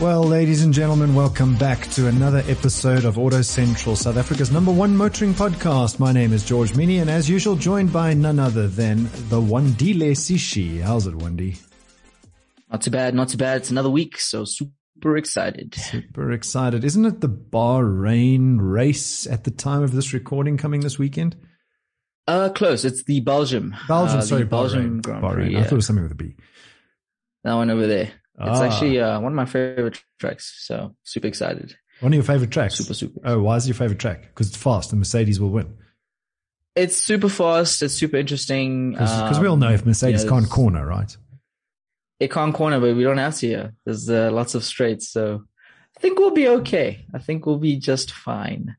Well, ladies and gentlemen, welcome back to another episode of Auto Central, South Africa's number one motoring podcast. My name is George Mienie, and as usual, joined by none other than the Wandile Sishi. How's it, Wandi? Not too bad, not too bad. It's another week, so super excited. Super excited. Isn't it the Bahrain race at the time of this recording coming this weekend? Uh, close. It's the Belgium. Belgium, uh, sorry, Belgium Bahrain. Grand Bahrain. Prix. I thought it was something with a B. That one over there. It's Ah. actually uh, one of my favorite tracks. So super excited. One of your favorite tracks? Super, super. Oh, why is it your favorite track? Because it's fast and Mercedes will win. It's super fast. It's super interesting. Because we all know if Um, Mercedes yeah, can't corner, right? It can't corner, but we don't have to here. There's uh, lots of straights. So I think we'll be okay. I think we'll be just fine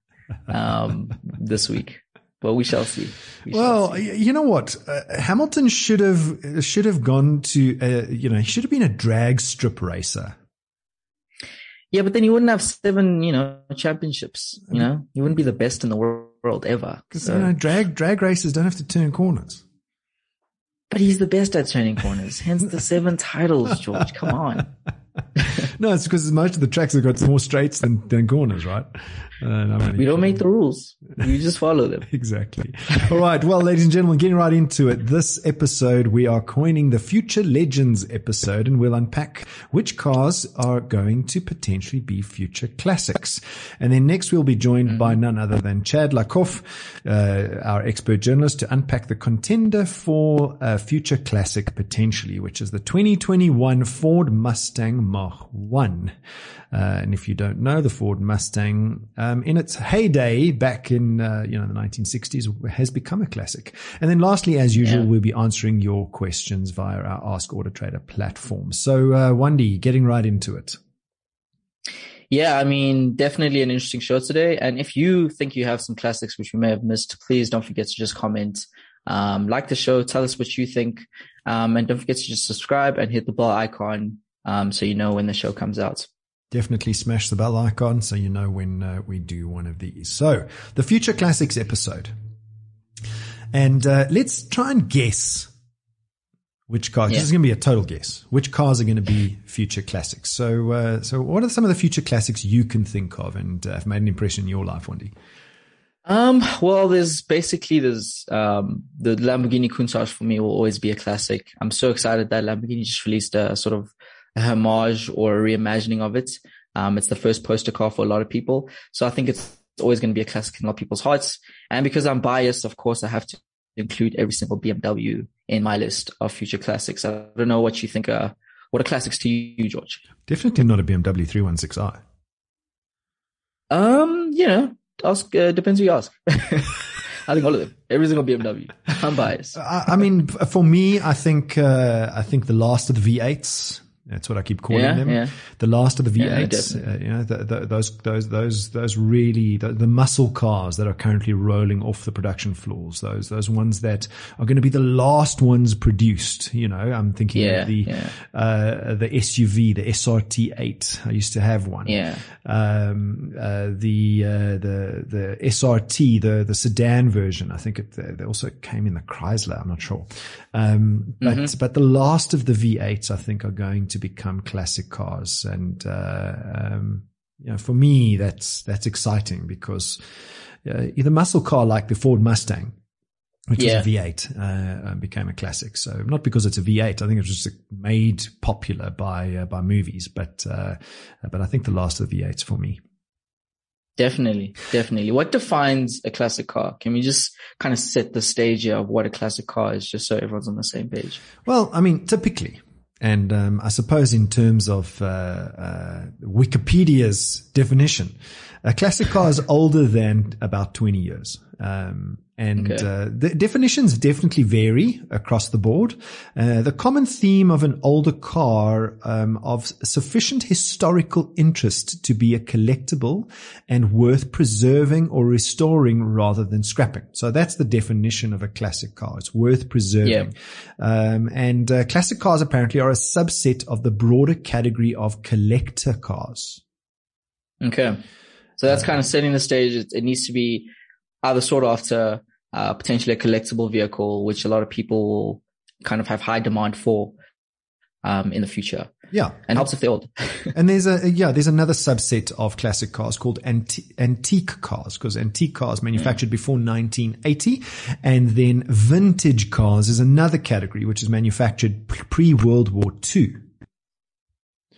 um, this week. But we shall see. We shall Well, see. you know what? Uh, Hamilton should have should have gone to uh, you know he should have been a drag strip racer. Yeah, but then you wouldn't have seven, you know, championships. You know, you wouldn't be the best in the wor- world ever. Because So- you know drag drag racers don't have to turn corners. but he's the best at turning corners. Hence the seven titles, George. Come on. No, it's because most of the tracks have got more straights than, than corners, right? Uh, no, We don't make the rules. We just follow them. Exactly. All right. Well, ladies and gentlemen, getting right into it. This episode, we are coining the Future Legends episode and we'll unpack which cars are going to potentially be future classics. And then next we'll be joined by none other than Chad Lakoff, uh, our expert journalist to unpack the contender for a future classic potentially, which is the 2021 Ford Mustang Mach 1. Uh, and if you don't know, the Ford Mustang, um, in its heyday back in, uh, you know, the 1960s has become a classic. And then lastly, as usual, Yeah. we'll be answering your questions via our Ask Auto Trader platform. So, uh, Wendy, getting right into it. Yeah, I mean, definitely an interesting show today. And if you think you have some classics which we may have missed, please don't forget to just comment, um, like the show, tell us what you think, um, and don't forget to just subscribe and hit the bell icon, um, so you know when the show comes out. Definitely smash the bell icon so you know when uh, we do one of these. So, the Future Classics episode. And uh, let's try and guess which cars. Yeah. This is going to be a total guess. Which cars are going to be future classics? So, uh, so what are some of the future classics you can think of and uh, have made an impression in your life, Wendy? Um, well, there's basically there's um the Lamborghini Countach for me will always be a classic. I'm so excited that Lamborghini just released a sort of homage or a reimagining of it. Um, it's the first poster car for a lot of people, so I think it's always going to be a classic in a lot of people's hearts. And because I'm biased, of course, I have to include every single BMW in my list of future classics. I don't know what you think. Uh, what are classics to you, George? Definitely not a BMW 316i. Um, you know, ask uh, depends who you ask. I think all of them, every single BMW. I'm biased. I, I mean, for me, I think uh, I think the last of the V8s. That's what I keep calling Yeah, them. yeah. The last of the V8s. definitely. uh, you know, the, the, those those those those really the, the muscle cars that are currently rolling off the production floors. Those those ones that are going to be the last ones produced. You know, I'm thinking Yeah, of the yeah. uh, the SUV, the SRT8. I used to have one Yeah. um, uh, the uh, the the SRT, the the sedan version. I think it they also came in the Chrysler. I'm not sure, um, but but the last of the V8s, I think, are going to become classic cars, and uh, um, you know, for me, that's that's exciting because uh, muscle car like the Ford Mustang. Which Yeah. was a V8, uh, uh, became a classic. So not because it's a V8, I think it was just made popular by uh, by movies, but uh, but I think the last of the V8s for me. Definitely, definitely. What defines a classic car? Can we just kind of set the stage here of what a classic car is, just so everyone's on the same page? Well, I mean, typically, and um, I suppose in terms of uh, uh, Wikipedia's definition, a classic car is older than about 20 years. Um, and Okay. uh, the definitions definitely vary across the board. Uh, the common theme of an older car um, of sufficient historical interest to be a collectible and worth preserving or restoring rather than scrapping. So that's the definition of a classic car. It's worth preserving. Um, and uh, classic cars apparently are a subset of the broader category of collector cars. Okay. So that's kind of setting the stage. It, it needs to be either sought after, uh, potentially a collectible vehicle, which a lot of people will kind of have high demand for. um, in the future. Yeah. And helps if they're old. and there's a, yeah, there's another subset of classic cars called anti- antique cars because antique cars manufactured mm. before 1980. And then vintage cars is another category which is manufactured pre World War II.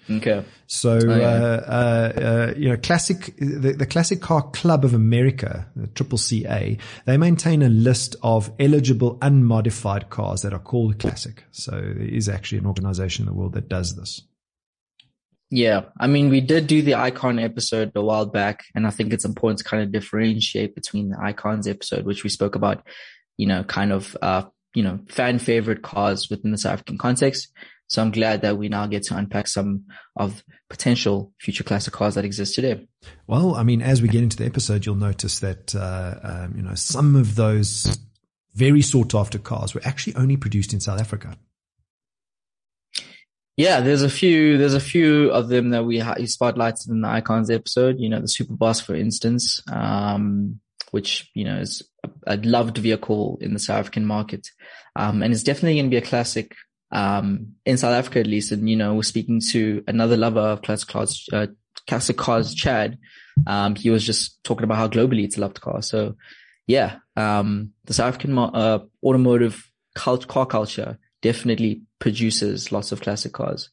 Okay. So, oh, yeah. uh, uh, uh, you know, classic, the, the, Classic Car Club of America, the Triple CA, they maintain a list of eligible unmodified cars that are called classic. So there is actually an organization in the world that does this. Yeah. I mean, we did do the icon episode a while back, and I think it's important to kind of differentiate between the icons episode, which we spoke about, you know, kind of, uh, you know, fan favorite cars within the South African context so I'm glad that we now get to unpack some of potential future classic cars that exist today. Well, I mean, as we get into the episode, you'll notice that, uh, um, you know, some of those very sought after cars were actually only produced in South Africa. Yeah, there's a few, there's a few of them that we spotlighted in the icons episode, you know, the Superboss, for instance, um, which, you know, is a, a loved vehicle in the South African market. Um, and it's definitely going to be a classic um, in South Africa at least. And, you know, we're speaking to another lover of classic cars, uh, classic cars, Chad. Um, he was just talking about how globally it's a loved car. So yeah, um, the South African, uh, automotive cult- car culture definitely produces lots of classic cars.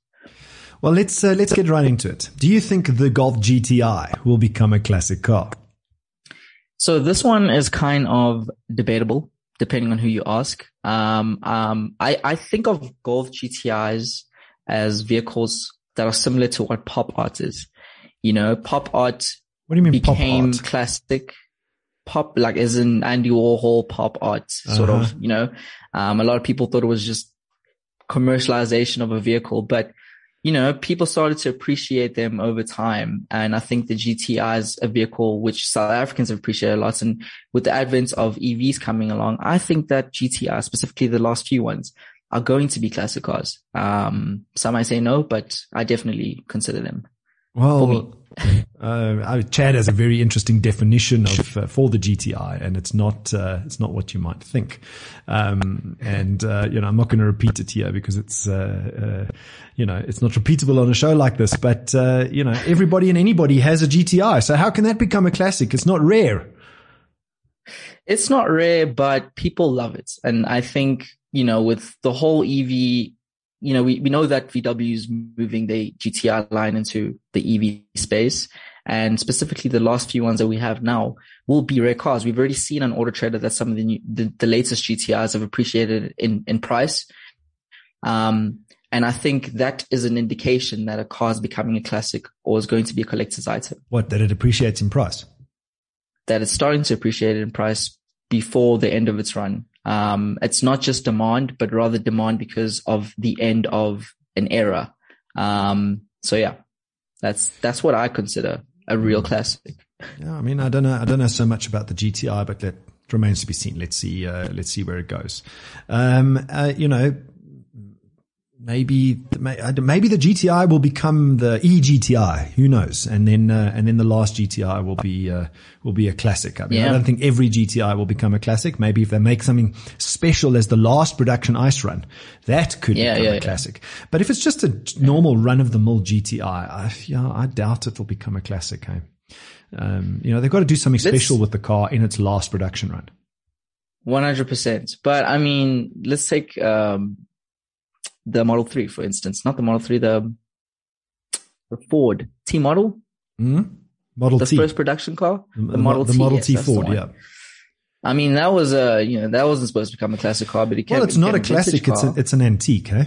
Well, let's, uh, let's get right into it. Do you think the Golf GTI will become a classic car? So this one is kind of debatable depending on who you ask. Um, um, I, I think of Golf GTIs as vehicles that are similar to what pop art is. You know, pop art what do you mean became pop art? classic pop, like as in Andy Warhol pop art, sort uh-huh. of, you know, um, a lot of people thought it was just commercialization of a vehicle, but you know, people started to appreciate them over time. And I think the GTI is a vehicle which South Africans have appreciated a lot. And with the advent of EVs coming along, I think that GTI, specifically the last few ones, are going to be classic cars. Um, some might say no, but I definitely consider them. Well, uh, Chad has a very interesting definition of uh, for the GTI, and it's not uh, it's not what you might think. Um, and uh, you know, I'm not going to repeat it here because it's uh, uh, you know it's not repeatable on a show like this. But you know, everybody and anybody has a GTI, so how can that become a classic? It's not rare. It's not rare, but people love it, and I think you know with the whole EV you know, we, we know that VW is moving the GTI line into the EV space. And specifically the last few ones that we have now will be rare cars. We've already seen on Auto Trader that some of the new, the, the latest GTIs have appreciated in, in price. Um, and I think that is an indication that a car is becoming a classic or is going to be a collector's item. What, that it appreciates in price? That it's starting to appreciate in price before the end of its run. Um, it's not just demand, but rather demand because of the end of an era. Um, so yeah, that's, that's what I consider a real classic. Yeah. I mean, I don't know, I don't know so much about the GTI, but that remains to be seen. Let's see, uh, let's see where it goes. Um, uh, you know, maybe maybe the GTI will become the eGTI. Who knows? And then uh, and then the last GTI will be uh, will be a classic. I mean, yeah. I don't think every GTI will become a classic. Maybe if they make something special as the last production ice run, that could yeah, become yeah, a classic. But if it's just a normal run of the mill GTI, I, yeah, I doubt it will become a classic. Um, you know, they've got to do something let's, special with the car in its last production run. One hundred percent. But I mean, let's take. Um, the Model 3, for instance, not the Model 3, the, the Ford T model. Mm-hmm. Model the T. first production car. The, the Model the T. The Model yes, T Ford, yeah. I mean, that was a, you know, that wasn't supposed to become a classic car, but it Well, it's not a classic. It's an, it's an antique, eh?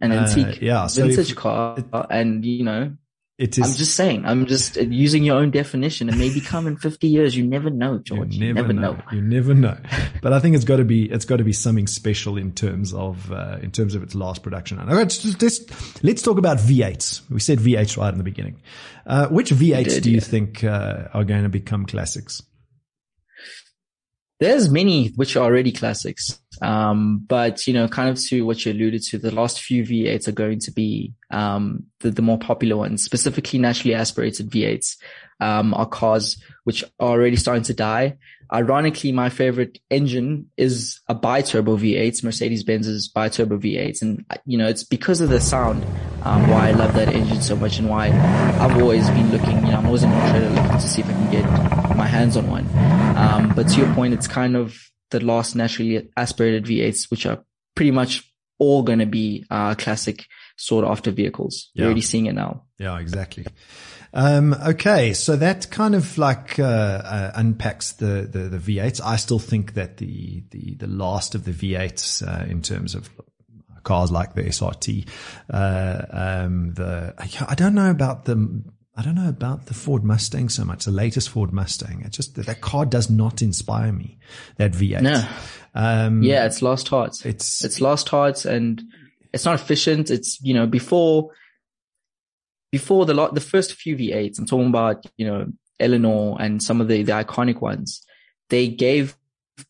An antique. Uh, yeah. So vintage if, car. It, and, you know, it is. I'm just saying. I'm just using your own definition. It may become in 50 years. You never know, George. You never, you never know. know. You never know. But I think it's got to be. It's got to be something special in terms of uh, in terms of its last production. All right, let's, let's let's talk about V8s. We said V8s right in the beginning. Uh, which V8s did, do you yeah. think uh, are going to become classics? There's many which are already classics. Um, but you know, kind of to what you alluded to, the last few V8s are going to be, um, the, the more popular ones, specifically naturally aspirated V8s, um, are cars which are already starting to die. Ironically, my favorite engine is a bi-turbo V8, Mercedes-Benz's bi-turbo V8. And, you know, it's because of the sound, um, why I love that engine so much and why I've always been looking, you know, I'm always in Australia looking to see if I can get my hands on one. Um, but to your point, it's kind of the last naturally aspirated V8s, which are pretty much all going to be, uh, classic sought after vehicles. Yeah. You're already seeing it now. Yeah, exactly. Um, okay, so that kind of like uh, uh, unpacks the, the, the V8s. I still think that the the the last of the V8s uh, in terms of cars like the SRT, uh, um, the I don't know about the I don't know about the Ford Mustang so much. The latest Ford Mustang, it just that car does not inspire me. That V8. No. Um, yeah, it's lost hearts. It's it's lost hearts, and it's not efficient. It's you know before before the lot, the first few V8s, I'm talking about, you know, Eleanor and some of the, the iconic ones, they gave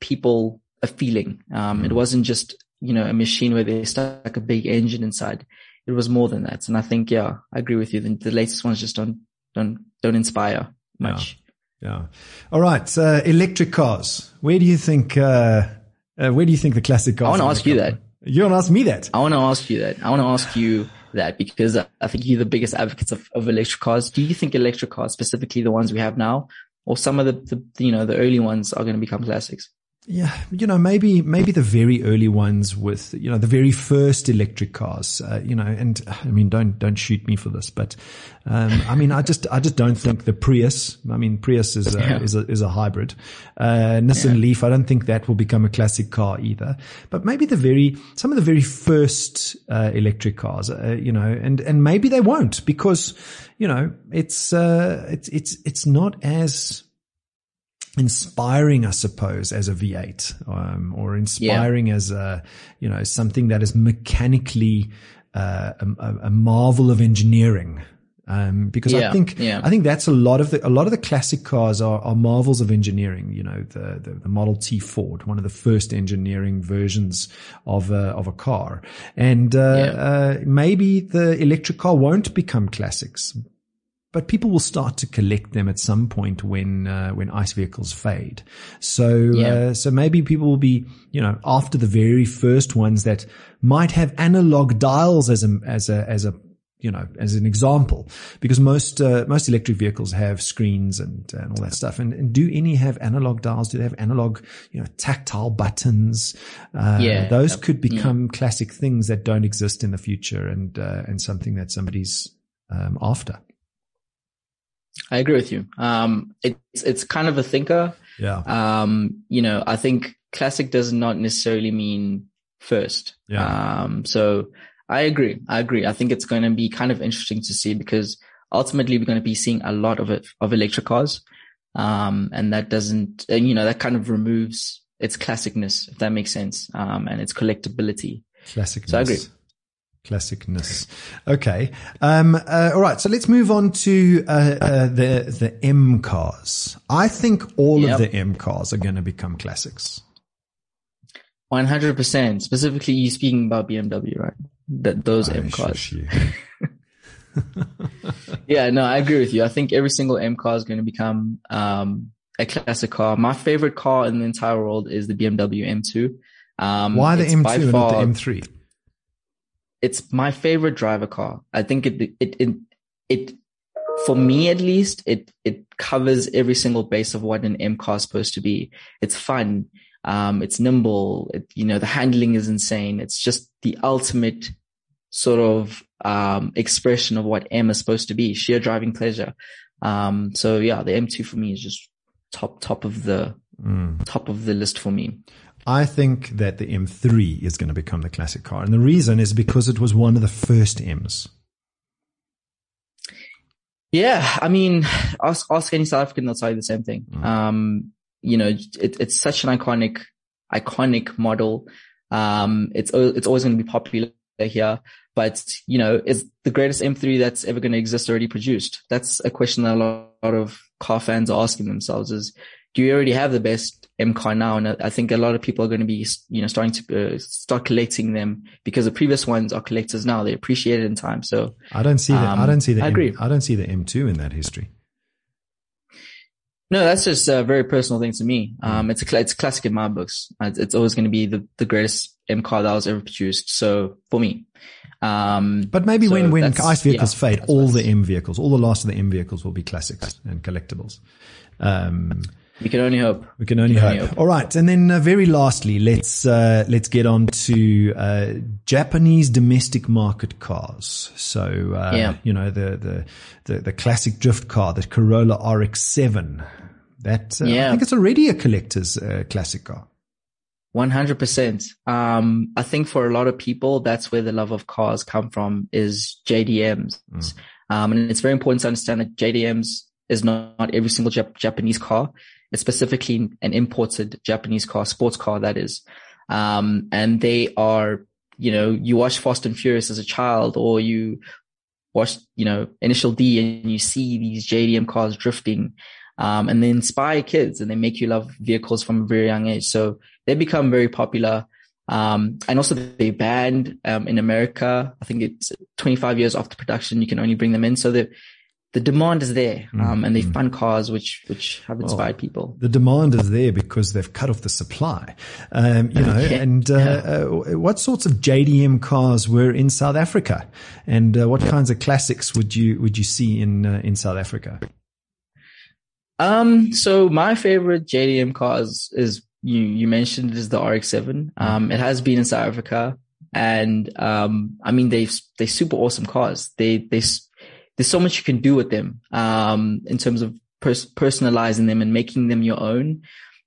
people a feeling. Um, it mm. wasn't just, you know, a machine where they stuck a big engine inside. It was more than that. And I think, yeah, I agree with you. The, the latest ones just don't, don't, don't inspire much. Yeah. yeah. All right. Uh, electric cars. Where do you think, uh, uh, where do you think the classic cars? I want to ask you that. You want to ask me that? I want to ask you that. I want to ask you that because I think you're the biggest advocates of, of electric cars. Do you think electric cars, specifically the ones we have now, or some of the, the you know, the early ones are going to become classics? Yeah, you know, maybe maybe the very early ones with you know the very first electric cars, uh, you know, and I mean, don't don't shoot me for this, but um, I mean, I just I just don't think the Prius. I mean, Prius is a, yeah. is a is a hybrid. Uh, Nissan yeah. Leaf, I don't think that will become a classic car either. But maybe the very some of the very first uh, electric cars, uh, you know, and and maybe they won't because you know it's uh, it's it's it's not as inspiring, I suppose, as a V8, um, or inspiring yeah. as a, you know, something that is mechanically uh, a, a, marvel of engineering. Um, because yeah, I think, yeah. I think that's a lot of the, a lot of the classic cars are, are marvels of engineering. You know, the, the, the, Model T Ford, one of the first engineering versions of a, of a car. And, uh, uh, maybe the electric car won't become classics, but people will start to collect them at some point when uh, when ICE vehicles fade. So yeah. uh, so maybe people will be you know after the very first ones that might have analog dials as a as a as a you know as an example because most uh, most electric vehicles have screens and and all that stuff and, and, do any have analog dials do they have analog you know tactile buttons uh, yeah those could become yeah. classic things that don't exist in the future and uh, and something that somebody's um, after I agree with you. Um, it's it's kind of a thinker. Yeah. Um, you know, I think classic does not necessarily mean first. Yeah. Um, so I agree. I agree. I think it's going to be kind of interesting to see because ultimately we're going to be seeing a lot of it of electric cars. Um, and that doesn't, and you know, that kind of removes its classicness, if that makes sense, um, and its collectability. Classicness. So I agree. Classicness. Okay. Um, uh, all right. So let's move on to uh, uh, the the M cars. I think all yep. of the M cars are going to become classics. One hundred percent. Specifically, you speaking about BMW, right? That those I M cars. yeah. No, I agree with you. I think every single M car is going to become um, a classic car. My favorite car in the entire world is the BMW M2. Um, Why the M2 and not the M3? It's my favorite driver car. I think it, it, it, it, for me at least, it, it covers every single base of what an M car is supposed to be. It's fun. Um, it's nimble. It, you know, the handling is insane. It's just the ultimate sort of, um, expression of what M is supposed to be, sheer driving pleasure. Um, so yeah, the M2 for me is just top, top of the, mm. top of the list for me. I think that the M3 is going to become the classic car. And the reason is because it was one of the first M's. Yeah. I mean, ask, ask any South African, they'll tell you the same thing. Mm. Um, you know, it, it's such an iconic, iconic model. Um, it's, it's always going to be popular here, but you know, is the greatest M3 that's ever going to exist already produced? That's a question that a lot, lot of car fans are asking themselves is, do you already have the best M car now? And I think a lot of people are going to be, you know, starting to uh, start collecting them because the previous ones are collectors now. They appreciate it in time. So I don't see that. Um, I don't see the. I M, agree. I don't see the M2 in that history. no, that's just a very personal thing to me. Um, it's a, it's a classic in my books. It's, it's always going to be the, the greatest M car that was ever produced. So for me, um, But maybe So when, when ICE vehicles yeah, fade, all the M vehicles, all the last of the M vehicles will be classics and collectibles. Um, we can only hope. we can only can hope. only hope. All right, and then uh, very lastly, let's uh, let's get on to uh, Japanese domestic market cars. So uh, Yeah. you know the, the the the classic drift car, the Corolla RX-7. That uh, I think it's already a collector's uh, classic car. One hundred percent. Um, I think for a lot of people, that's where the love of cars come from is JDMs. Mm. Um, and it's very important to understand that JDMs is not, not every single Jap- Japanese car. It's specifically an imported Japanese car, sports car, that is. Um, and they are, you know, you watch Fast and Furious as a child or you watch, you know, Initial D and you see these JDM cars drifting. Um, and they inspire kids and they make you love vehicles from a very young age. So they become very popular. Um, and also they banned, um, in America. I think it's 25 years after production, you can only bring them in. So the, the demand is there. Um, and they fund cars which, which have inspired people. The demand is there because they've cut off the supply. Um, you know, Yeah. and uh, uh, what sorts of JDM cars were in South Africa, and uh, what kinds of classics would you would you see in uh, in South Africa? Um, so my favorite JDM car is, you, you mentioned is the RX-7. Um, it has been in South Africa and, um, I mean, they, they super awesome cars. They, they, there's so much you can do with them, um, in terms of pers- personalizing them and making them your own.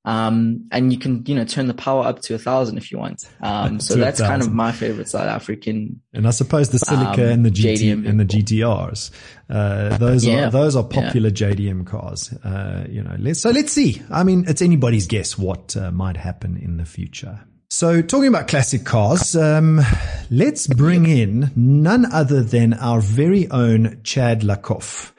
Um, and you can, you know, turn the power up to a thousand if you want. Um, so that's kind of my favorite South African. And I suppose the Silvia Um, and the GT JDM and the GTRs, uh, those are those are popular JDM cars. Uh, you know, let's, so let's see. I mean, it's anybody's guess what uh, might happen in the future. So talking about classic cars, um, let's bring in none other than our very own Chad Lakoff.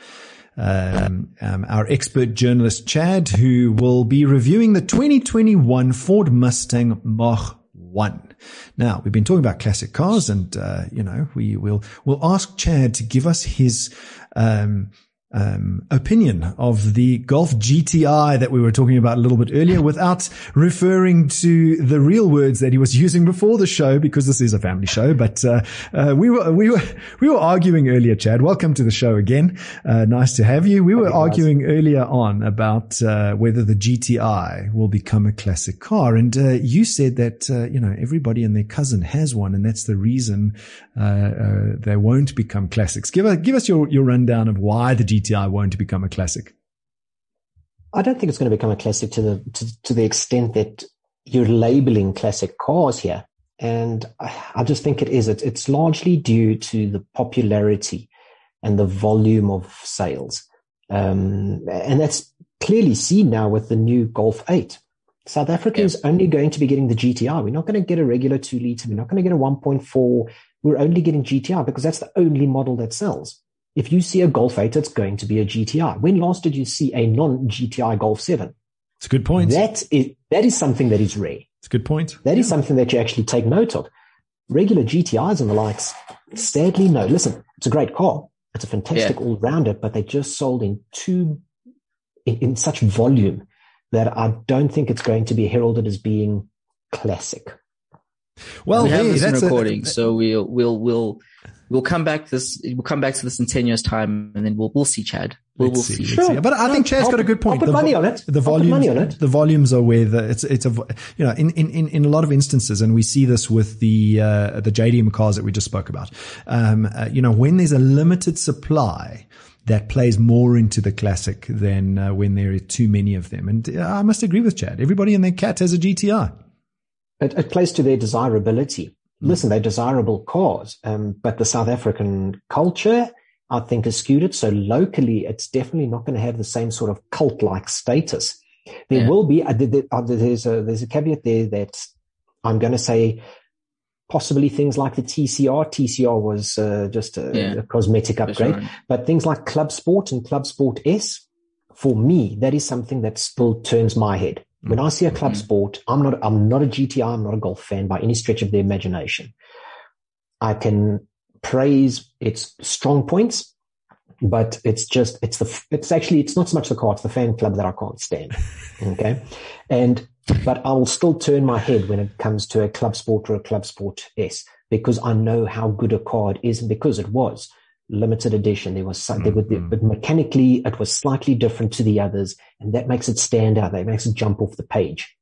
Um, um, our expert journalist Chad, who will be reviewing the 2021 Ford Mustang Mach 1. Now, we've been talking about classic cars and, uh, you know, we will, we'll ask Chad to give us his, um, um, opinion of the Golf GTI that we were talking about a little bit earlier without referring to the real words that he was using before the show because this is a family show. But, uh, uh, we were, we were, we were arguing earlier, Chad. Welcome to the show again. Uh, nice to have you. We were arguing earlier on about, uh, whether the GTI will become a classic car. And, uh, you said that, uh, you know, everybody and their cousin has one and that's the reason, uh, uh, they won't become classics. Give us, give us your, your rundown of why the GTI won't become a classic. I don't think it's going to become a classic to the to, to the extent that you're labeling classic cars here. And I, I just think it is. It's, it's largely due to the popularity and the volume of sales. Um, and that's clearly seen now with the new Golf 8. South Africa Yeah. is only going to be getting the GTI. We're not going to get a regular two liter. We're not going to get a 1.4. We're only getting GTI because that's the only model that sells. If you see a Golf 8, it's going to be a GTI. When last did you see a non-GTI Golf 7? It's a good point. That is, that is something that is rare. It's a good point. That is something that you actually take note of. Regular GTIs and the likes, sadly, no. Listen, it's a great car. It's a fantastic Yeah. all rounder, but they just sold in too, in, in such volume that I don't think it's going to be heralded as being classic. Well, we have hey, this in that's a- recording, so we'll we'll we'll we'll come back this we'll come back to this in ten years time, and then we'll we'll see Chad. We'll, we'll see, see. Sure. see. But I No, think Chad's I'll got a good point. I'll put vo- money on it. The I'll put volumes, money on it. the volumes are where the it's it's a you know in in in, in a lot of instances, and we see this with the uh, the JDM cars that we just spoke about. Um, uh, you know, when there's a limited supply. That plays more into the classic than uh, when there are too many of them. And uh, I must agree with Chad. Everybody and their cat has a GTI. It, it plays to their desirability. Listen, they're desirable cars, um, but the South African culture, I think, is skewed it. So locally, it's definitely not going to have the same sort of cult-like status. There Yeah. will be, uh, there- uh, there's a, there's a caveat there that I'm going to say possibly things like the TCR. TCR was uh, just a, Yeah. a cosmetic upgrade, sure. but things like Club Sport and Club Sport S, for me, that is something that still turns my head. When I see a club mm-hmm. sport, I'm not, I'm not a GTI. I'm not a golf fan by any stretch of the imagination. I can praise its strong points, but it's just, it's the, it's actually, it's not so much the car, it's the fan club that I can't stand. Okay. And, but I will still turn my head when it comes to a club sport or a club sport S because I know how good a card is and because it was limited edition. There was some, mm-hmm. but mechanically it was slightly different to the others, and that makes it stand out. That makes it jump off the page.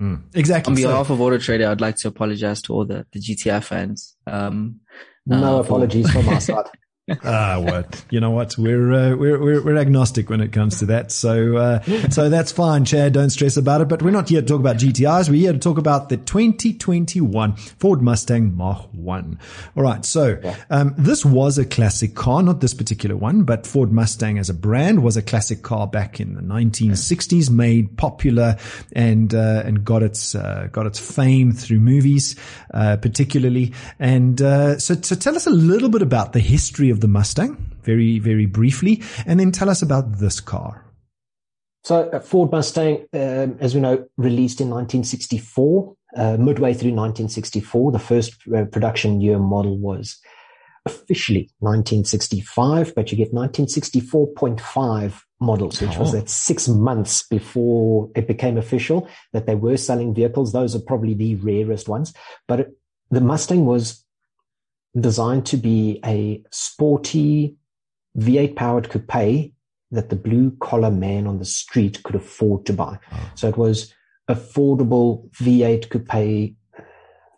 Mm, exactly. On behalf so, of Auto Trader, I'd like to apologize to all the, the GTI fans. Um, no uh, apologies from my side. ah, what you know what we're, uh, we're we're we're agnostic when it comes to that. So uh, so that's fine, Chad. Don't stress about it. But we're not here to talk about GTIs. We're here to talk about the 2021 Ford Mustang Mach One. All right. So um, this was a classic car, not this particular one, but Ford Mustang as a brand was a classic car back in the 1960s, made popular and uh, and got its uh, got its fame through movies, uh, particularly. And uh, so so tell us a little bit about the history of the Mustang very, very briefly, and then tell us about this car. So, Ford Mustang, um, as we know, released in 1964, uh, midway through 1964. The first uh, production year model was officially 1965, but you get 1964.5 models, which oh. was that six months before it became official that they were selling vehicles. Those are probably the rarest ones. But it, the Mustang was designed to be a sporty V8 powered coupe that the blue collar man on the street could afford to buy. Oh. So it was affordable V8 coupe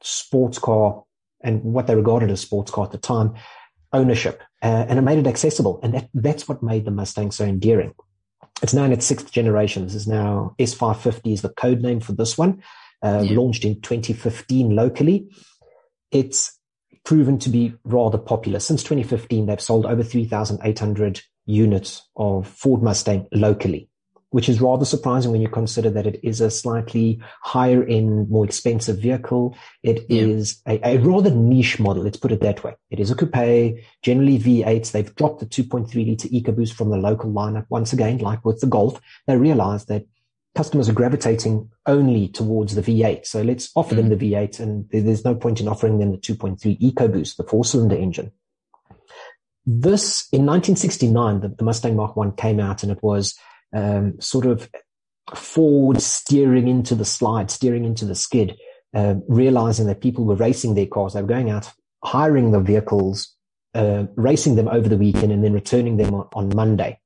sports car and what they regarded as sports car at the time ownership. Uh, and it made it accessible. And that, that's what made the Mustang so endearing. It's now in its sixth generation. This is now S550 is the code name for this one, uh, yeah. launched in 2015 locally. It's proven to be rather popular. Since 2015, they've sold over 3,800 units of Ford Mustang locally, which is rather surprising when you consider that it is a slightly higher end, more expensive vehicle. It yeah. is a, a, rather niche model. Let's put it that way. It is a coupe, generally V8s. They've dropped the 2.3 liter EcoBoost from the local lineup once again, like with the Golf. They realized that customers are gravitating only towards the V8. So let's offer mm-hmm. them the V8 and there's no point in offering them the 2.3 EcoBoost, the four cylinder engine. This in 1969, the, the, Mustang Mach 1 came out and it was um, sort of Ford steering into the slide, steering into the skid, uh, realizing that people were racing their cars. They were going out, hiring the vehicles, uh, racing them over the weekend and then returning them on, on Monday.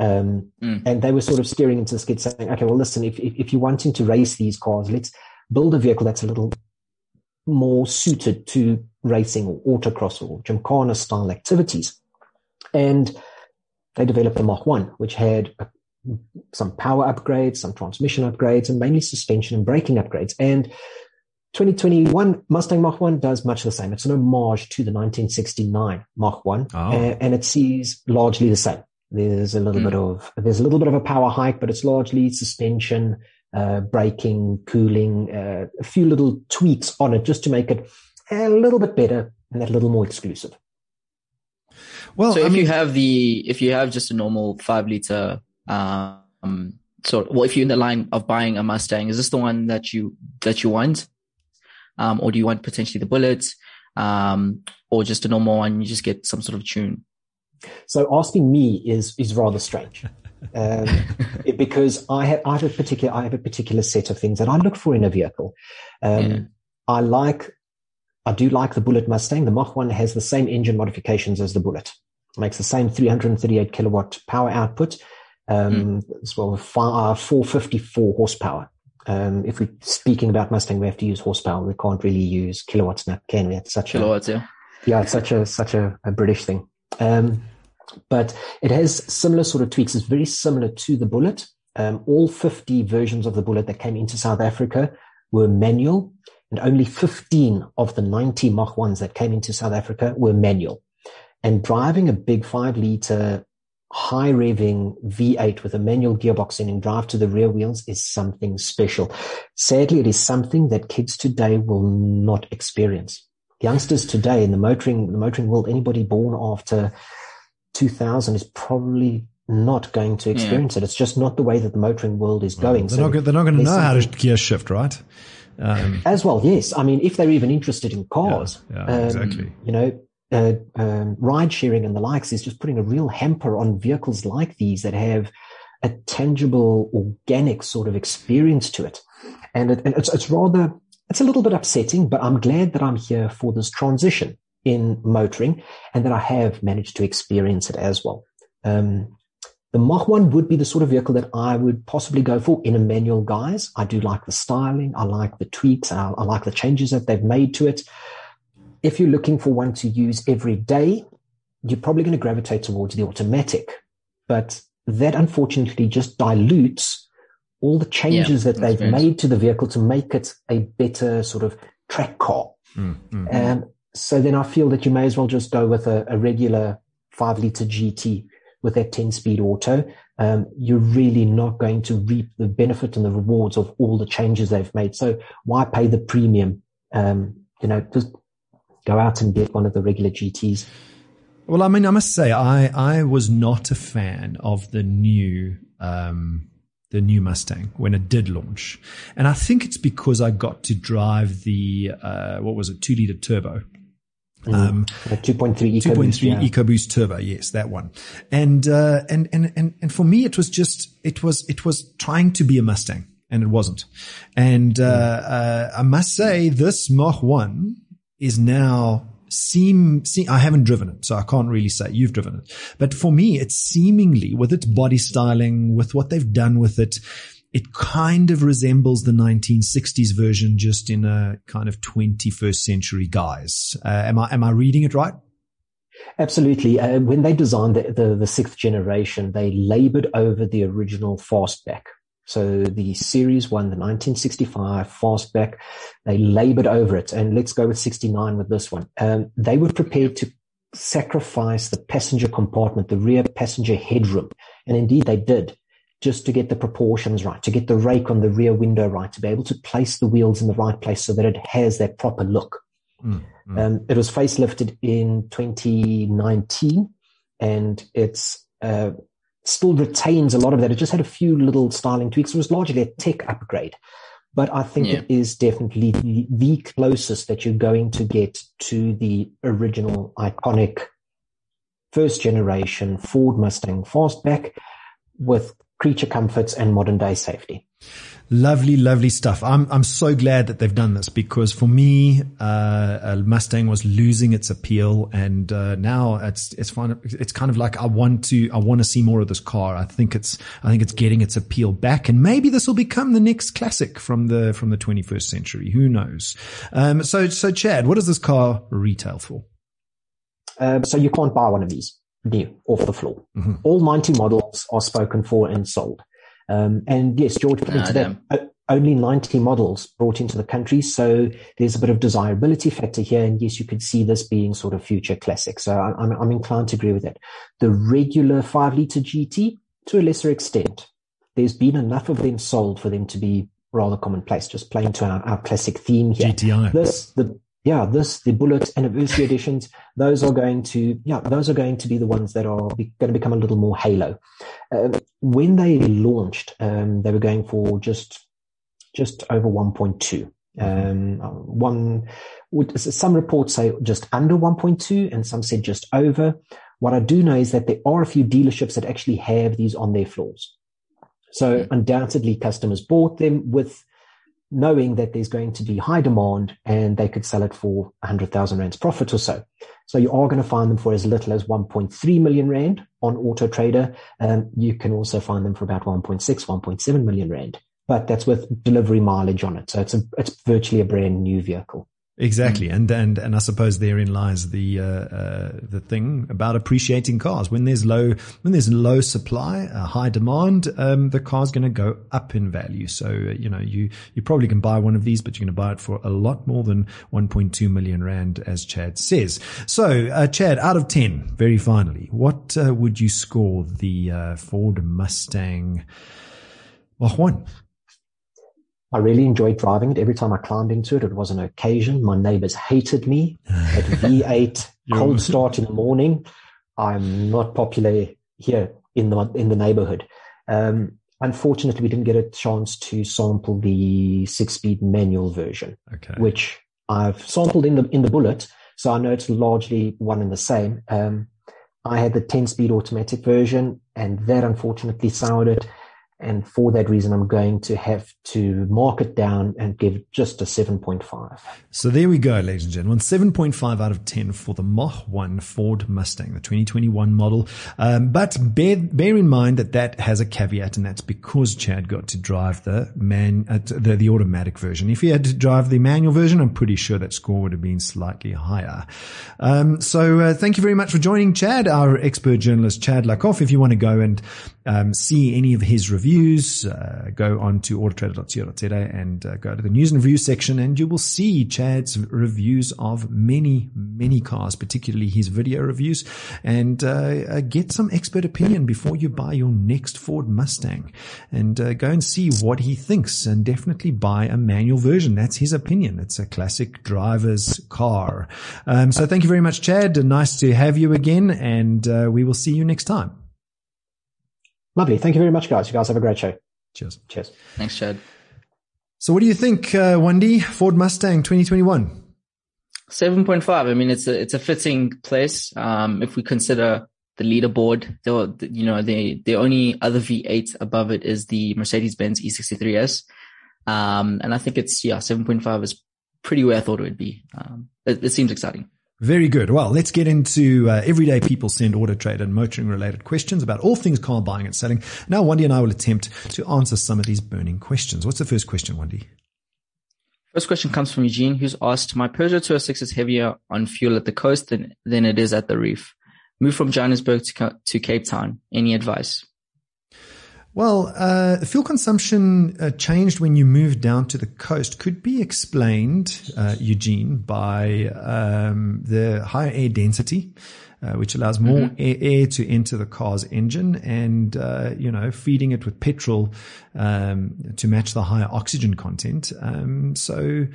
Um, mm. And they were sort of steering into the skid saying, okay, well, listen, if, if, if you're wanting to race these cars, let's build a vehicle that's a little more suited to racing or autocross or Gymkhana style activities. And they developed the Mach 1, which had a, some power upgrades, some transmission upgrades, and mainly suspension and braking upgrades. And 2021 Mustang Mach 1 does much the same. It's an homage to the 1969 Mach 1, oh. and, and, it sees largely the same. There's a little mm. bit of there's a little bit of a power hike, but it's largely suspension, uh, braking, cooling, uh, a few little tweaks on it just to make it a little bit better and a little more exclusive. Well, so I if mean, you have the if you have just a normal five liter, um, so well, if you're in the line of buying a Mustang, is this the one that you that you want, um, or do you want potentially the bullets, um, or just a normal one? You just get some sort of tune. So asking me is is rather strange. Um, it, because I have, I have a particular I have a particular set of things that I look for in a vehicle. Um. I like I do like the Bullitt Mustang. The Mach 1 has the same engine modifications as the Bullitt. It makes the same 338 kilowatt power output, um, mm. as well as 454 horsepower. Um, if we're speaking about Mustang, we have to use horsepower. We can't really use kilowatts now, can we? It's such kilowatts, a, yeah. Yeah, it's such a such a, a British thing. Um, but it has similar sort of tweaks. It's very similar to the Bullitt. Um, all 50 versions of the Bullitt that came into South Africa were manual, and only 15 of the 90 Mach 1s that came into South Africa were manual. And driving a big five liter high revving V8 with a manual gearbox in and drive to the rear wheels is something special. Sadly, it is something that kids today will not experience youngsters today in the motoring the motoring world, anybody born after 2000 is probably not going to experience yeah. it. It's just not the way that the motoring world is going. Well, they're, so not, they're not going to know how to gear shift, right? Um, As well, yes. I mean, if they're even interested in cars, yeah, yeah um, exactly. You know, uh, um, ride sharing and the likes is just putting a real hamper on vehicles like these that have a tangible, organic sort of experience to it. And, it, and it's, it's rather, it's a little bit upsetting, but I'm glad that I'm here for this transition in motoring and that I have managed to experience it as well. Um, the Mach 1 would be the sort of vehicle that I would possibly go for in a manual guise. I do like the styling. I like the tweaks. I, I like the changes that they've made to it. If you're looking for one to use every day, you're probably going to gravitate towards the automatic. But that unfortunately just dilutes all the changes yeah, that they've made to the vehicle to make it a better sort of track car. Mm, mm, um, so then I feel that you may as well just go with a, a regular five liter GT with that 10 speed auto. Um, you're really not going to reap the benefit and the rewards of all the changes they've made. So why pay the premium? Um, you know, just go out and get one of the regular GTs. Well, I mean, I must say, I, I was not a fan of the new, um, the new Mustang when it did launch. And I think it's because I got to drive the, uh, what was it, two liter turbo. Um, 2.3 EcoBoost, 2.3 yeah. EcoBoost Turbo, yes, that one. And, uh, and, and, and, and for me, it was just, it was, it was trying to be a Mustang and it wasn't. And, uh, uh, I must say this Mach 1 is now seem, seem, I haven't driven it, so I can't really say you've driven it. But for me, it's seemingly with its body styling, with what they've done with it, it kind of resembles the 1960s version, just in a kind of 21st century guise. Uh, am I am I reading it right? Absolutely. Uh, when they designed the, the, the sixth generation, they labored over the original fastback. So the series one, the 1965 fastback, they labored over it. And let's go with 69 with this one. Um, they were prepared to sacrifice the passenger compartment, the rear passenger headroom. And indeed they did just to get the proportions right, to get the rake on the rear window right, to be able to place the wheels in the right place so that it has that proper look. Mm, mm. Um, it was facelifted in 2019 and it's uh, still retains a lot of that. It just had a few little styling tweaks. It was largely a tech upgrade. But I think yeah. it is definitely the, the closest that you're going to get to the original iconic first generation Ford Mustang fastback with creature comforts and modern day safety. Lovely, lovely stuff. I'm I'm so glad that they've done this because for me, uh, Mustang was losing its appeal, and uh, now it's it's fine. It's kind of like I want to I want to see more of this car. I think it's I think it's getting its appeal back, and maybe this will become the next classic from the from the 21st century. Who knows? Um, so so Chad, what does this car retail for? Uh, so you can't buy one of these new off the floor. Mm-hmm. All 90 models are spoken for and sold. Um, and yes, George put into that uh, only 90 models brought into the country. So there's a bit of desirability factor here. And yes, you could see this being sort of future classic. So I'm, I'm inclined to agree with that. The regular five liter GT to a lesser extent, there's been enough of them sold for them to be rather commonplace, just playing to our, our classic theme here. GTI. This, the, yeah, this, the Bullitt anniversary editions, those are going to, yeah, those are going to be the ones that are be, going to become a little more halo. Um, when they launched, um, they were going for just, just over 1.2. Um, one, some reports say just under 1.2 and some said just over. What I do know is that there are a few dealerships that actually have these on their floors. So undoubtedly customers bought them with knowing that there's going to be high demand and they could sell it for 100,000 rands profit or so. So you are going to find them for as little as 1.3 million rand on Auto Trader. Um, you can also find them for about 1.6, 1.7 million rand, but that's with delivery mileage on it. So it's a, it's virtually a brand new vehicle. Exactly, mm. and and and I suppose therein lies the uh, uh, the thing about appreciating cars. When there's low when there's low supply, uh, high demand, um, the car's going to go up in value. So uh, you know you you probably can buy one of these, but you're going to buy it for a lot more than 1.2 million rand, as Chad says. So uh, Chad, out of ten, very finally, what uh, would you score the Ford Mustang Mach One? I really enjoyed driving it. Every time I climbed into it, it was an occasion. My neighbors hated me at V8, cold start in the morning. I'm not popular here in the in the neighborhood. Um, unfortunately, we didn't get a chance to sample the six-speed manual version, Okay. which I've sampled in the in the Bullitt, so I know it's largely one and the same. Um, I had the 10-speed automatic version, and that unfortunately soured it. And for that reason, I'm going to have to mark it down and give just a 7.5. So there we go, ladies and gentlemen. 7.5 out of 10 for the Mach 1 Ford Mustang, the 2021 model. Um, but bear, bear in mind that that has a caveat, and that's because Chad got to drive the man, uh, the, the automatic version. If he had to drive the manual version, I'm pretty sure that score would have been slightly higher. Um, so uh, thank you very much for joining Chad, our expert journalist, Chad Lakoff. If you want to go and um, see any of his reviews, uh, go on to autotrader.co.za and uh, go to the news and review section and you will see Chad's reviews of many, many cars, particularly his video reviews and uh, uh, get some expert opinion before you buy your next Ford Mustang and uh, go and see what he thinks and definitely buy a manual version. That's his opinion. It's a classic driver's car. Um, so thank you very much, Chad. Nice to have you again and uh, we will see you next time. Lovely. Thank you very much, guys. You guys have a great show. Cheers. Cheers. Thanks, Chad. So what do you think, uh, Wendy? Ford Mustang 2021? Seven point five. I mean, it's a it's a fitting place. Um, if we consider the leaderboard, the you know the the only other V8 above it is the Mercedes Benz E63s, um, and I think it's yeah seven point five is pretty where I thought it would be. Um, it, it seems exciting. Very good. Well, let's get into uh, everyday people send auto trade and motoring related questions about all things car buying and selling. Now, Wendy and I will attempt to answer some of these burning questions. What's the first question, Wendy? First question comes from Eugene, who's asked, "My Peugeot 206 is heavier on fuel at the coast than than it is at the reef. Move from Johannesburg to to Cape Town. Any advice?" Well, uh, fuel consumption uh, changed when you moved down to the coast. Could be explained, uh, Eugene, by um, the higher air density, uh, which allows more Mm-hmm. air, air to enter the car's engine, and uh, you know, feeding it with petrol um, to match the higher oxygen content. Um, so,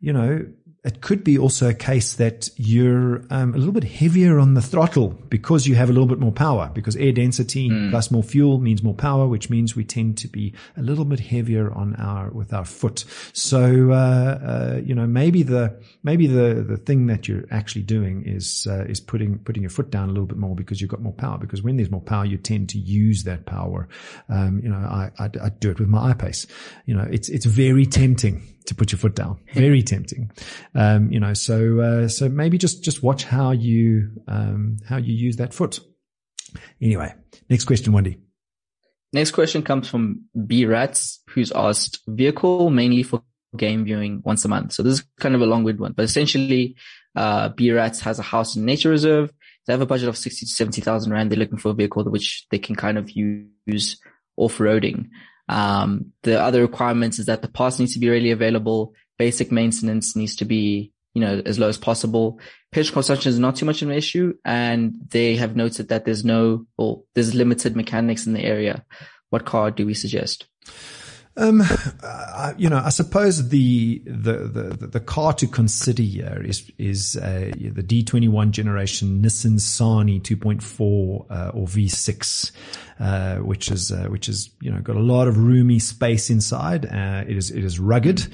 you know. It could be also a case that you're um, a little bit heavier on the throttle because you have a little bit more power because air density plus more fuel means more power, which means we tend to be a little bit heavier on our with our foot. So uh, uh, you know maybe the maybe the the thing that you're actually doing is uh, is putting putting your foot down a little bit more because you've got more power. Because when there's more power, you tend to use that power. Um, you know, I, I I do it with my I-Pace. You know, it's it's very tempting to put your foot down. Very tempting. Um, you know, so, uh, so maybe just, just watch how you, um, how you use that foot. Anyway, next question, Wendy. Next question comes from B Rats, who's asked vehicle mainly for game viewing once a month. So this is kind of a long-winded one, but essentially, uh, B Rats has a house in nature reserve. They have a budget of 60 to 70,000 Rand. They're looking for a vehicle which they can kind of use off-roading. Um, the other requirements is that the parts needs to be readily available. Basic maintenance needs to be, you know, as low as possible. Pitch consumption is not too much of an issue. And they have noted that there's no, or there's limited mechanics in the area. What car do we suggest? Um, I, you know, I suppose the, the, the, the car to consider here is, is, uh, the D21 generation Nissan Sani 2.4, uh, or V6, uh, which is, uh, which is, you know, got a lot of roomy space inside. Uh, it is, it is rugged.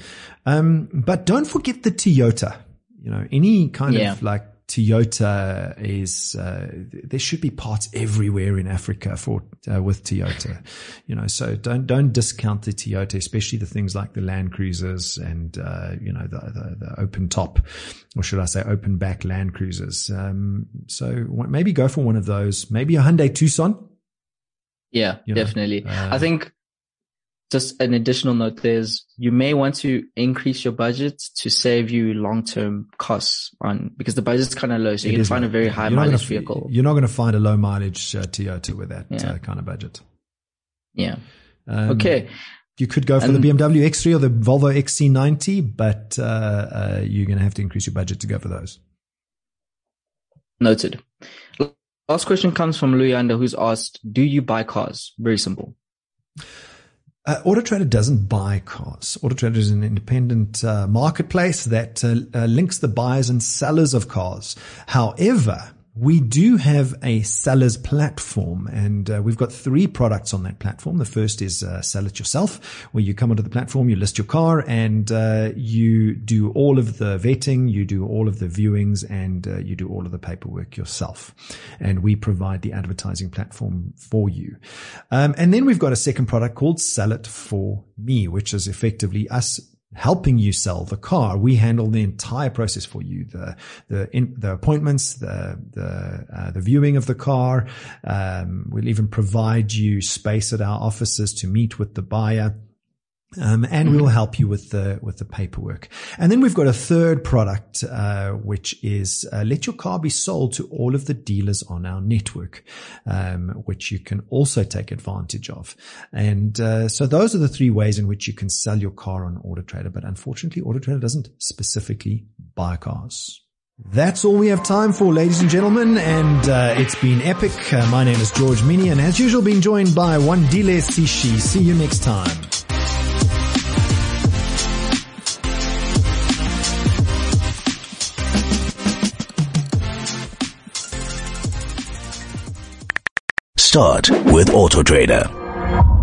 Um, but don't forget the Toyota, you know, any kind Yeah. of like Toyota is uh, there should be parts everywhere in Africa for uh, with Toyota, you know. So don't don't discount the Toyota, especially the things like the Land Cruisers and uh, you know the, the the open top, or should I say open back Land Cruisers. Um, so maybe go for one of those. Maybe a Hyundai Tucson. Yeah, You know, definitely. uh, I think just an additional note there's you may want to increase your budget to save you long term costs on because the budget's kind of low, so It you can find a very high mileage vehicle. You're not going to find a low mileage uh, Toyota with that Yeah. uh, kind of budget. Yeah. Um, Okay. You could go for And- the BMW X3 or the Volvo XC90, but uh, uh, you're going to have to increase your budget to go for those. Noted. Last question comes from Luyanda who's asked, do you buy cars? Very simple. Uh, AutoTrader doesn't buy cars. AutoTrader is an independent uh, marketplace that uh, uh, links the buyers and sellers of cars. However, we do have a sellers platform and uh, we've got three products on that platform. The first is uh, Sell It Yourself, where you come onto the platform, you list your car and uh, you do all of the vetting, you do all of the viewings and uh, you do all of the paperwork yourself. And we provide the advertising platform for you. Um, and then we've got a second product called Sell It For Me, which is effectively us helping you sell the car. We handle the entire process for you. The, the, in, the appointments, the, the, uh, the viewing of the car. Um, we'll even provide you space at our offices to meet with the buyer. Um, and we'll help you with the with the paperwork. And then we've got a third product, uh, which is uh, let your car be sold to all of the dealers on our network, um, which you can also take advantage of. And uh, so those are the three ways in which you can sell your car on Auto Trader. But unfortunately, Auto Trader doesn't specifically buy cars. That's all we have time for, ladies and gentlemen, and uh, it's been epic. Uh, my name is George Mienie, and as usual, being joined by One Wandile Sishi. See you next time. Start with AutoTrader.